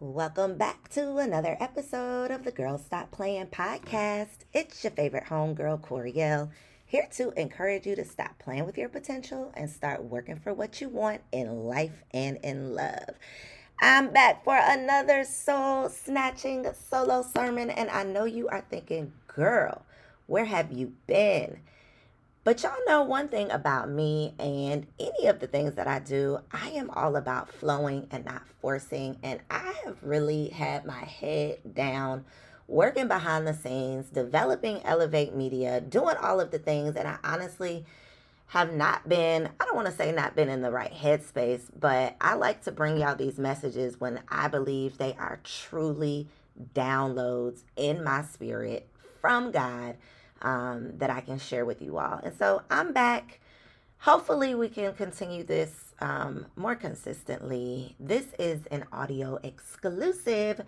Welcome back to another episode of the Girls Stop Playing podcast. It's your favorite homegirl, Coriel, here to encourage you to stop playing with your potential and start working for what you want in life and in love. I'm back for another soul snatching solo sermon, and I know you are thinking, girl, where have you been? But y'all know one thing about me and any of the things that I do, I am all about flowing and not forcing. And I have really had my head down, working behind the scenes, developing Ellevate Media, doing all of the things. And I honestly have not been, I don't want to say not been in the right headspace, but I like to bring y'all these messages when I believe they are truly downloads in my spirit from God um, that I can share with you all. And so I'm back. Hopefully, we can continue this um, more consistently. This is an audio exclusive.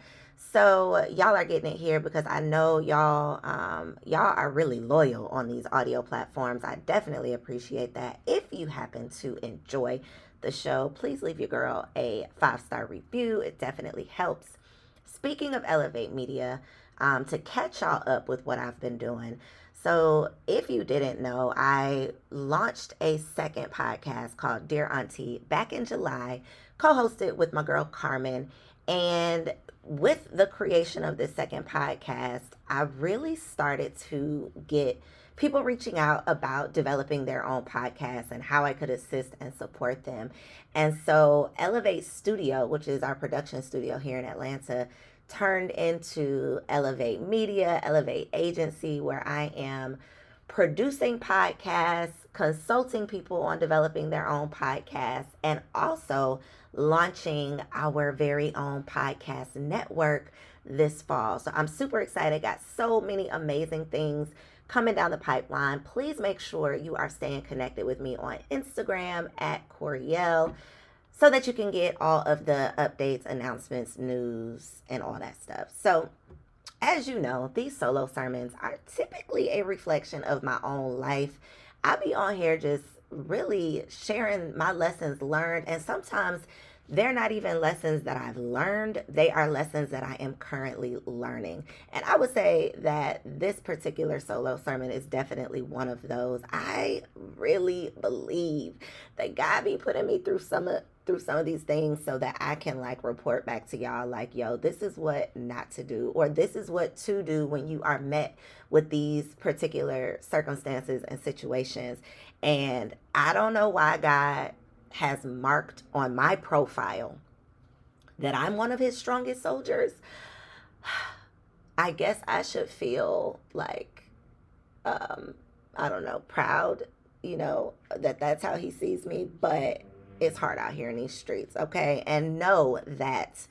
So y'all are getting it here because I know y'all um, y'all are really loyal on these audio platforms. I definitely appreciate that. If you happen to enjoy the show, please leave your girl a five star review. It definitely helps. Speaking of Ellevate Media, um, to catch y'all up with what I've been doing. So, if you didn't know, I launched a second podcast called Dear Auntie back in July, co hosted with my girl Carmen. And with the creation of this second podcast, I really started to get people reaching out about developing their own podcasts and how I could assist and support them. And so, Ellevate Studio, which is our production studio here in Atlanta, turned into Ellevate Media, Ellevate Agency, where I am producing podcasts, consulting people on developing their own podcasts, and also launching our very own podcast network this fall. So I'm super excited. Got so many amazing things coming down the pipeline. Please make sure you are staying connected with me on Instagram at Coriel so that you can get all of the updates, announcements, news, and all that stuff. So, as you know, these solo sermons are typically a reflection of my own life. I be on here just really sharing my lessons learned, and sometimes they're not even lessons that I've learned, they are lessons that I am currently learning. And I would say that this particular solo sermon is definitely one of those. I really believe that God be putting me through some of through some of these things so that I can like report back to y'all like, yo, this is what not to do, or this is what to do when you are met with these particular circumstances and situations. And I don't know why God has marked on my profile that I'm one of his strongest soldiers, I guess I should feel like, um, I don't know, proud, you know, that that's how he sees me. But it's hard out here in these streets, okay? And know that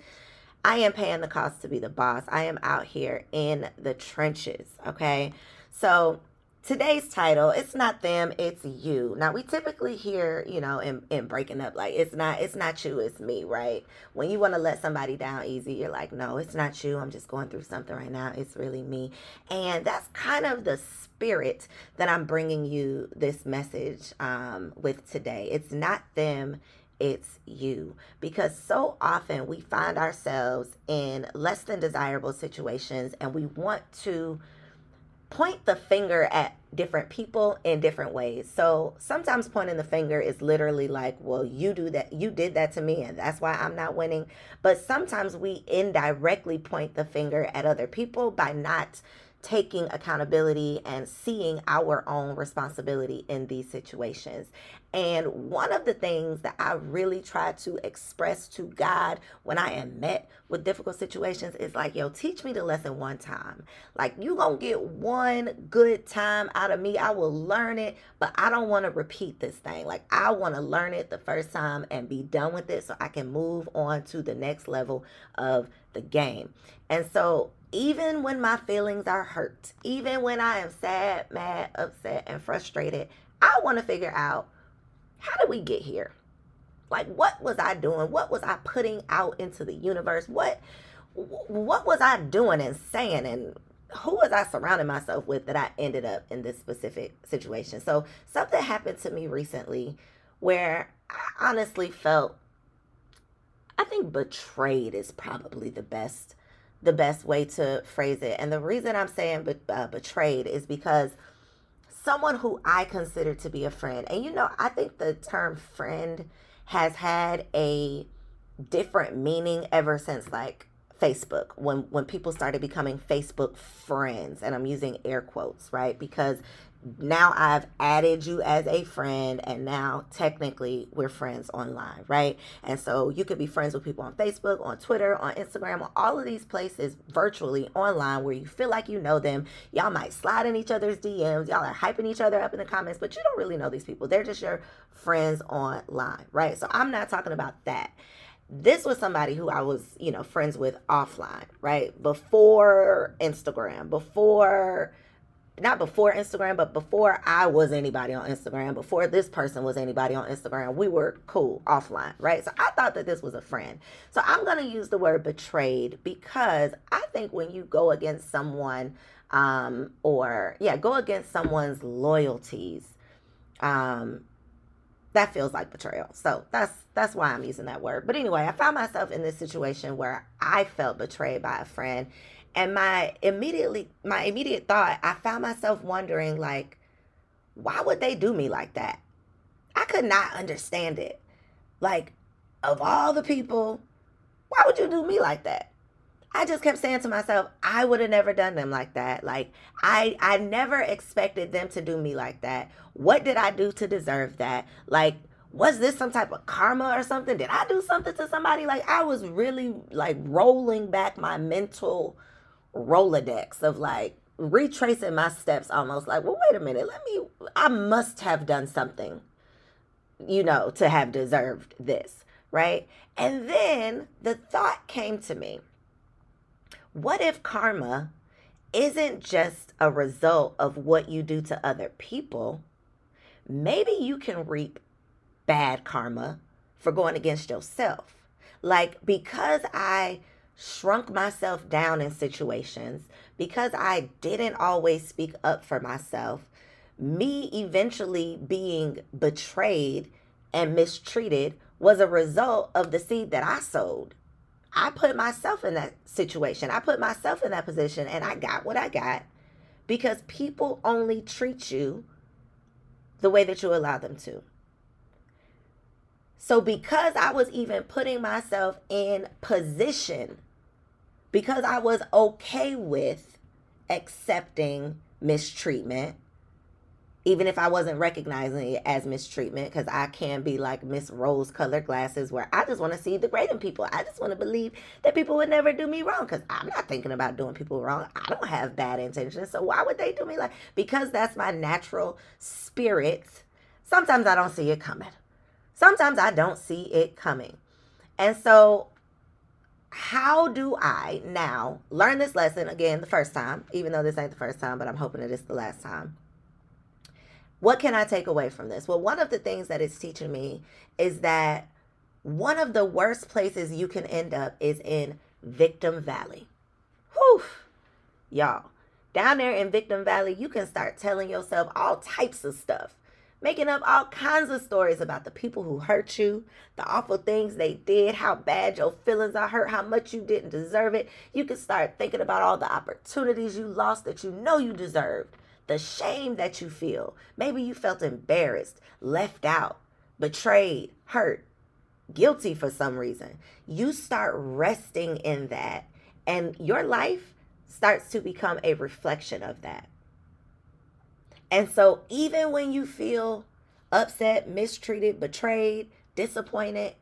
I am paying the cost to be the boss. I am out here in the trenches, okay? So today's title it's not them it's you. Now we typically hear you know in, in breaking up like it's not it's not you it's me right? When you want to let somebody down easy you're like no it's not you i'm just going through something right now it's really me. And that's kind of the spirit that i'm bringing you this message um, with today. It's not them it's you. Because so often we find ourselves in less than desirable situations and we want to point the finger at different people in different ways. So sometimes pointing the finger is literally like, well, you do that, you did that to me, and that's why I'm not winning. But sometimes we indirectly point the finger at other people by not taking accountability and seeing our own responsibility in these situations. And one of the things that I really try to express to God when I am met with difficult situations is like, yo, teach me the lesson one time. Like, you gonna get one good time out of me. I will learn it, but I don't want to repeat this thing. Like, I want to learn it the first time and be done with it so I can move on to the next level of the game. And so even when my feelings are hurt, even when I am sad, mad, upset, and frustrated, I want to figure out how did we get here? Like, what was I doing? What was I putting out into the universe? What what was I doing and saying and who was I surrounding myself with that I ended up in this specific situation? So something happened to me recently where I honestly felt I think betrayed is probably the best the best way to phrase it. And the reason I'm saying be, uh, betrayed is because someone who I consider to be a friend, and you know, I think the term friend has had a different meaning ever since like Facebook when when people started becoming Facebook friends and I'm using air quotes right because now I've added you as a friend, and now technically we're friends online, right? And so you could be friends with people on Facebook, on Twitter, on Instagram, on all of these places virtually online where you feel like you know them. Y'all might slide in each other's DMs, y'all are hyping each other up in the comments, but you don't really know these people. They're just your friends online, right? So I'm not talking about that this was somebody who I was, you know, friends with offline, right? Before Instagram, before not before Instagram, but before I was anybody on Instagram, before this person was anybody on Instagram, we were cool offline, right? So I thought that this was a friend. So I'm going to use the word betrayed because I think when you go against someone, um, or yeah, go against someone's loyalties, um, that feels like betrayal. So that's that's why I'm using that word. But anyway, I found myself in this situation where I felt betrayed by a friend and my immediately my immediate thought, I found myself wondering like why would they do me like that? I could not understand it. Like of all the people, why would you do me like that? I just kept saying to myself, I would have never done them like that. Like I I never expected them to do me like that. What did I do to deserve that? Like was this some type of karma or something? Did I do something to somebody? Like I was really like rolling back my mental Rolodex of like retracing my steps almost like, well, wait a minute, let me, I must have done something, you know, to have deserved this, right? And then the thought came to me what if karma isn't just a result of what you do to other people? Maybe you can reap bad karma for going against yourself. Like, because I shrunk myself down in situations, because I didn't always speak up for myself, me eventually being betrayed and mistreated was a result of the seed that I sowed. I put myself in that situation. I put myself in that position and I got what I got because people only treat you the way that you allow them to. So, because I was even putting myself in position because I was okay with accepting mistreatment, even if I wasn't recognizing it as mistreatment, because I can be like Miss Rose colored glasses where I just want to see the great in people. I just want to believe that people would never do me wrong because I'm not thinking about doing people wrong. I don't have bad intentions. So why would they do me like because that's my natural spirit. Sometimes I don't see it coming. Sometimes I don't see it coming. And so how do I now learn this lesson again the first time, even though this ain't the first time, but I'm hoping that it's the last time? What can I take away from this? Well, one of the things that it's teaching me is that one of the worst places you can end up is in Victim Valley. Whew, y'all. Down there in Victim Valley, you can start telling yourself all types of stuff making up all kinds of stories about the people who hurt you, the awful things they did, how bad your feelings are hurt, how much you didn't deserve it. You can start thinking about all the opportunities you lost that you know you deserved, the shame that you feel. Maybe you felt embarrassed, left out, betrayed, hurt, guilty for some reason. You start resting in that, and your life starts to become a reflection of that. And so, even when you feel upset, mistreated, betrayed, disappointed,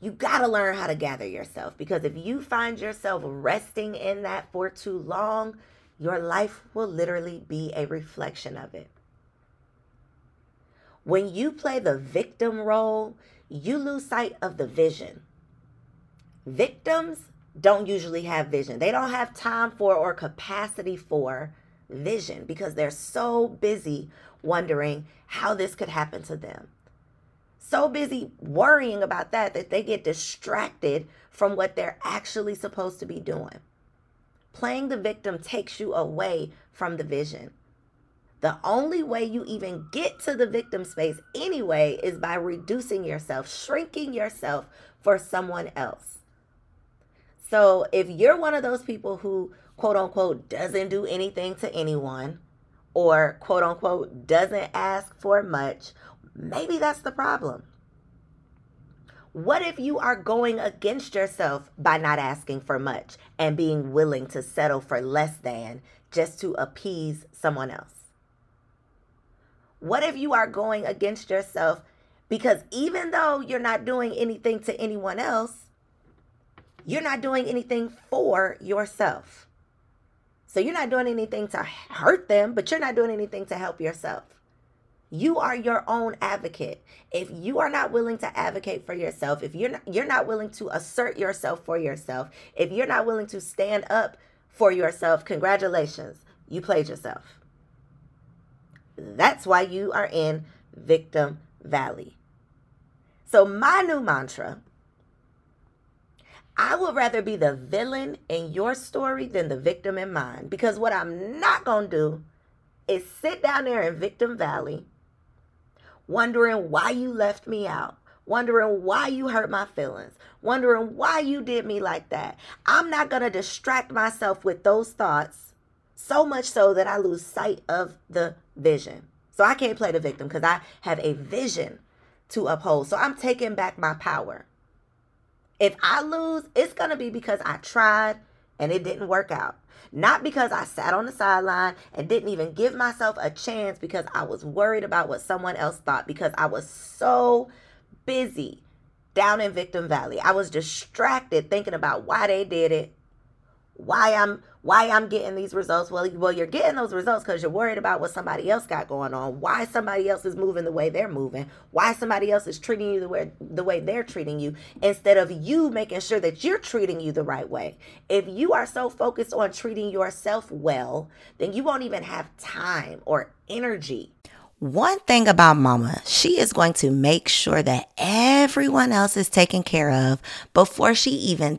you got to learn how to gather yourself because if you find yourself resting in that for too long, your life will literally be a reflection of it. When you play the victim role, you lose sight of the vision. Victims don't usually have vision, they don't have time for or capacity for vision because they're so busy wondering how this could happen to them. So busy worrying about that that they get distracted from what they're actually supposed to be doing. Playing the victim takes you away from the vision. The only way you even get to the victim space anyway is by reducing yourself, shrinking yourself for someone else. So if you're one of those people who quote unquote doesn't do anything to anyone or quote unquote doesn't ask for much, maybe that's the problem. What if you are going against yourself by not asking for much and being willing to settle for less than just to appease someone else? What if you are going against yourself because even though you're not doing anything to anyone else, you're not doing anything for yourself? So you're not doing anything to hurt them, but you're not doing anything to help yourself. You are your own advocate. If you are not willing to advocate for yourself, if you're not, you're not willing to assert yourself for yourself, if you're not willing to stand up for yourself, congratulations, you played yourself. That's why you are in Victim Valley. So, my new mantra I would rather be the villain in your story than the victim in mine. Because what I'm not going to do is sit down there in Victim Valley wondering why you left me out, wondering why you hurt my feelings, wondering why you did me like that. I'm not going to distract myself with those thoughts so much so that I lose sight of the vision. So I can't play the victim because I have a vision to uphold. So I'm taking back my power. If I lose, it's going to be because I tried and it didn't work out. Not because I sat on the sideline and didn't even give myself a chance because I was worried about what someone else thought because I was so busy down in Victim Valley. I was distracted thinking about why they did it, why I'm why I'm getting these results. Well, well, you're getting those results because you're worried about what somebody else got going on. Why somebody else is moving the way they're moving. Why somebody else is treating you the way the way they're treating you instead of you making sure that you're treating you the right way. If you are so focused on treating yourself well, then you won't even have time or energy one thing about mama, she is going to make sure that everyone else is taken care of before she even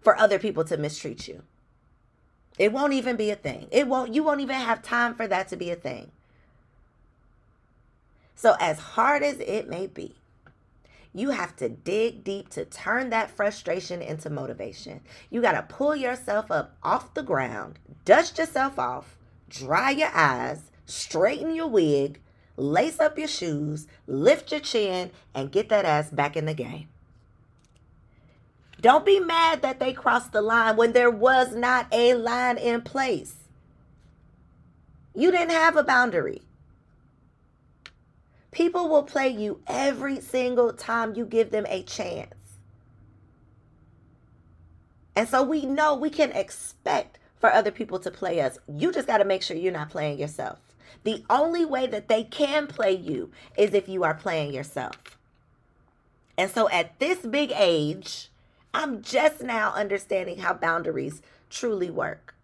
For other people to mistreat you. It won't even be a thing. It won't you won't even have time for that to be a thing. So as hard as it may be, you have to dig deep to turn that frustration into motivation. You got to pull yourself up off the ground, dust yourself off, dry your eyes, straighten your wig, lace up your shoes, lift your chin, and get that ass back in the game. Don't be mad that they crossed the line when there was not a line in place. You didn't have a boundary. People will play you every single time you give them a chance. And so we know we can expect for other people to play us. You just got to make sure you're not playing yourself. The only way that they can play you is if you are playing yourself. And so at this big age, I'm just now understanding how boundaries truly work.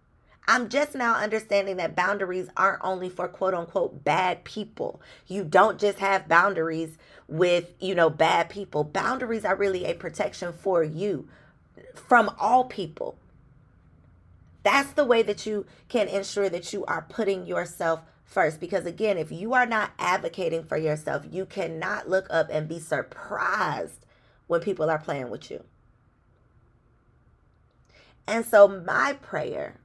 I'm just now understanding that boundaries aren't only for quote unquote bad people. You don't just have boundaries with, you know, bad people. Boundaries are really a protection for you from all people. That's the way that you can ensure that you are putting yourself first. Because again, if you are not advocating for yourself, you cannot look up and be surprised when people are playing with you. And so, my prayer,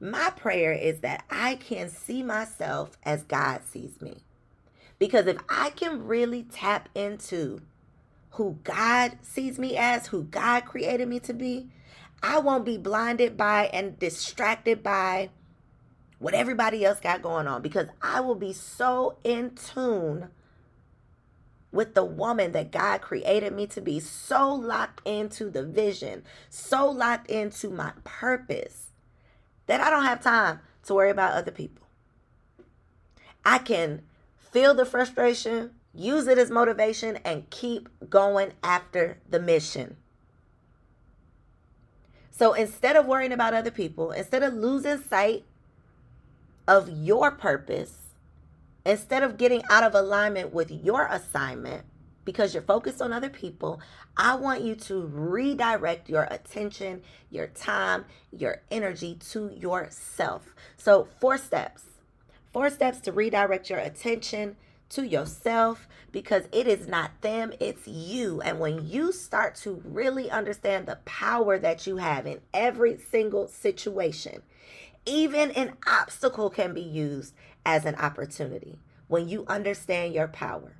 my prayer is that I can see myself as God sees me. Because if I can really tap into who God sees me as, who God created me to be, I won't be blinded by and distracted by what everybody else got going on because I will be so in tune with the woman that God created me to be, so locked into the vision, so locked into my purpose that I don't have time to worry about other people. I can feel the frustration, use it as motivation, and keep going after the mission. So instead of worrying about other people, instead of losing sight of your purpose, instead of getting out of alignment with your assignment because you're focused on other people, I want you to redirect your attention, your time, your energy to yourself. So, four steps. Four steps to redirect your attention to yourself because it is not them, it's you. And when you start to really understand the power that you have in every single situation, even an obstacle can be used as an opportunity when you understand your power.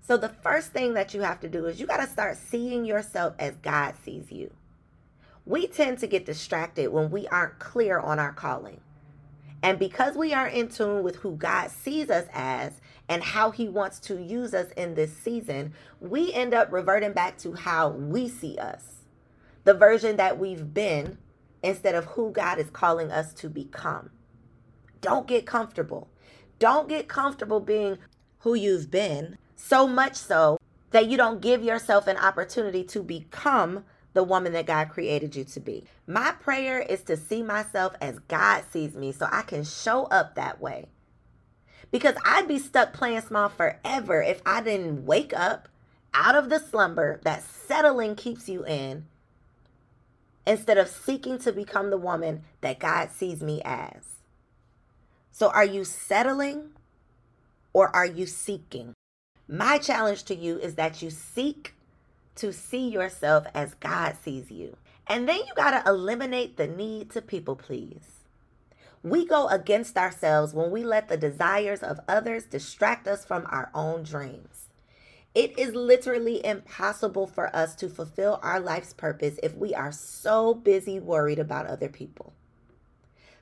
So, the first thing that you have to do is you got to start seeing yourself as God sees you. We tend to get distracted when we aren't clear on our calling. And because we aren't in tune with who God sees us as and how He wants to use us in this season, we end up reverting back to how we see us, the version that we've been instead of who God is calling us to become. Don't get comfortable. Don't get comfortable being who you've been, so much so that you don't give yourself an opportunity to become the woman that God created you to be. My prayer is to see myself as God sees me so I can show up that way. Because I'd be stuck playing small forever if I didn't wake up out of the slumber that settling keeps you in instead of seeking to become the woman that God sees me as. So, are you settling or are you seeking? My challenge to you is that you seek to see yourself as God sees you. And then you got to eliminate the need to people please. We go against ourselves when we let the desires of others distract us from our own dreams. It is literally impossible for us to fulfill our life's purpose if we are so busy worried about other people.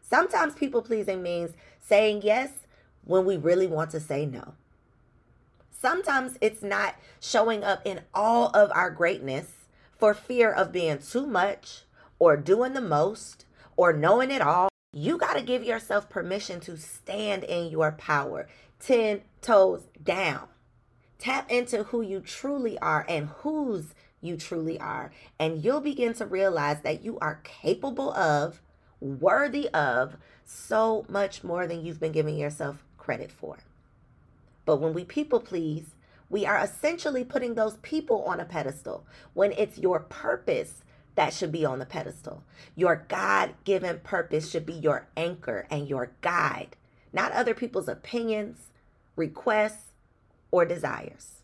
Sometimes people pleasing means saying yes when we really want to say no. Sometimes it's not showing up in all of our greatness for fear of being too much or doing the most or knowing it all. You got to give yourself permission to stand in your power, 10 toes down. Tap into who you truly are and whose you truly are. And you'll begin to realize that you are capable of, worthy of, so much more than you've been giving yourself credit for. But when we people please, we are essentially putting those people on a pedestal when it's your purpose that should be on the pedestal. Your God given purpose should be your anchor and your guide, not other people's opinions, requests, or desires.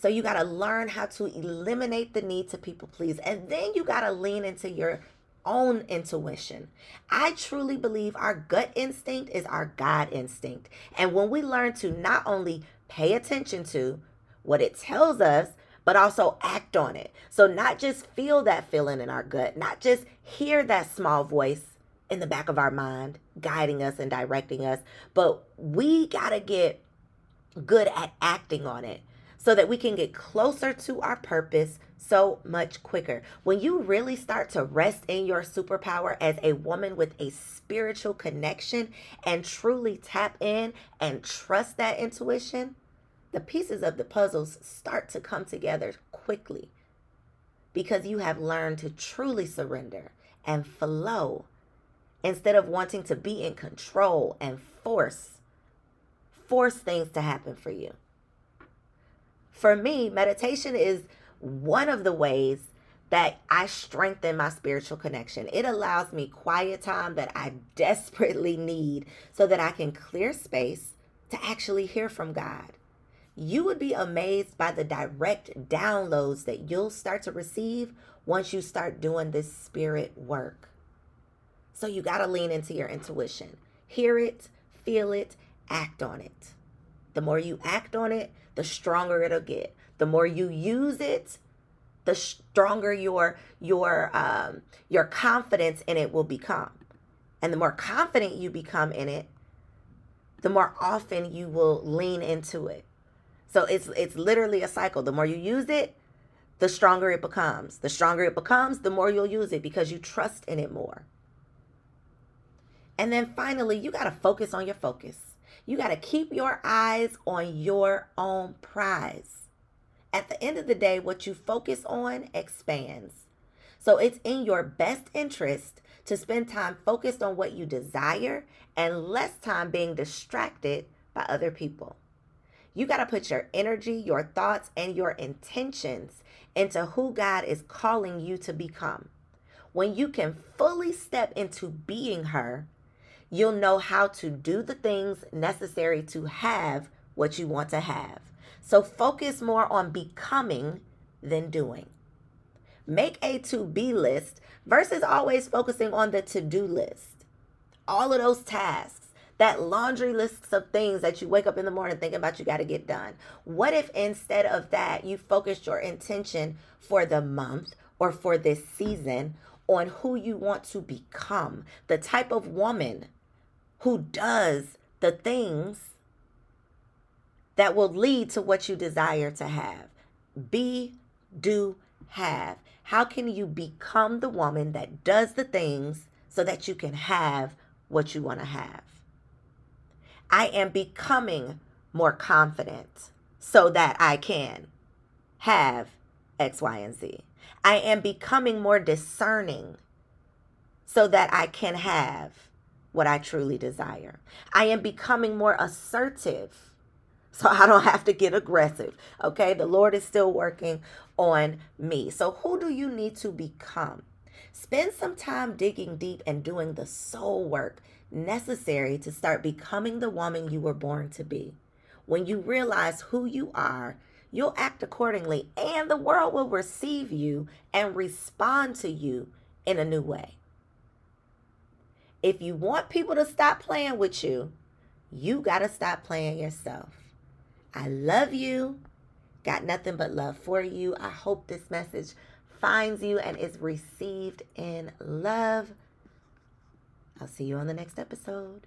So you got to learn how to eliminate the need to people please. And then you got to lean into your own intuition. I truly believe our gut instinct is our God instinct. And when we learn to not only pay attention to what it tells us, but also act on it. So, not just feel that feeling in our gut, not just hear that small voice in the back of our mind guiding us and directing us, but we got to get good at acting on it so that we can get closer to our purpose so much quicker. When you really start to rest in your superpower as a woman with a spiritual connection and truly tap in and trust that intuition, the pieces of the puzzles start to come together quickly because you have learned to truly surrender and flow instead of wanting to be in control and force force things to happen for you. For me, meditation is one of the ways that I strengthen my spiritual connection. It allows me quiet time that I desperately need so that I can clear space to actually hear from God. You would be amazed by the direct downloads that you'll start to receive once you start doing this spirit work. So you got to lean into your intuition. Hear it, feel it, act on it. The more you act on it, the stronger it'll get. The more you use it, the stronger your your um, your confidence in it will become. And the more confident you become in it, the more often you will lean into it. So it's it's literally a cycle. The more you use it, the stronger it becomes. The stronger it becomes, the more you'll use it because you trust in it more. And then finally, you got to focus on your focus. You got to keep your eyes on your own prize. At the end of the day, what you focus on expands. So it's in your best interest to spend time focused on what you desire and less time being distracted by other people. You got to put your energy, your thoughts, and your intentions into who God is calling you to become. When you can fully step into being her, you'll know how to do the things necessary to have what you want to have. So focus more on becoming than doing. Make a to be list versus always focusing on the to do list. All of those tasks that laundry list of things that you wake up in the morning thinking about you got to get done. What if instead of that, you focused your intention for the month or for this season on who you want to become, the type of woman who does the things that will lead to what you desire to have? Be, do, have. How can you become the woman that does the things so that you can have what you want to have? I am becoming more confident so that I can have X, Y, and Z. I am becoming more discerning so that I can have what I truly desire. I am becoming more assertive so I don't have to get aggressive. Okay, the Lord is still working on me. So, who do you need to become? Spend some time digging deep and doing the soul work necessary to start becoming the woman you were born to be. When you realize who you are, you'll act accordingly, and the world will receive you and respond to you in a new way. If you want people to stop playing with you, you got to stop playing yourself. I love you. Got nothing but love for you. I hope this message finds you and is received in love. I'll see you on the next episode.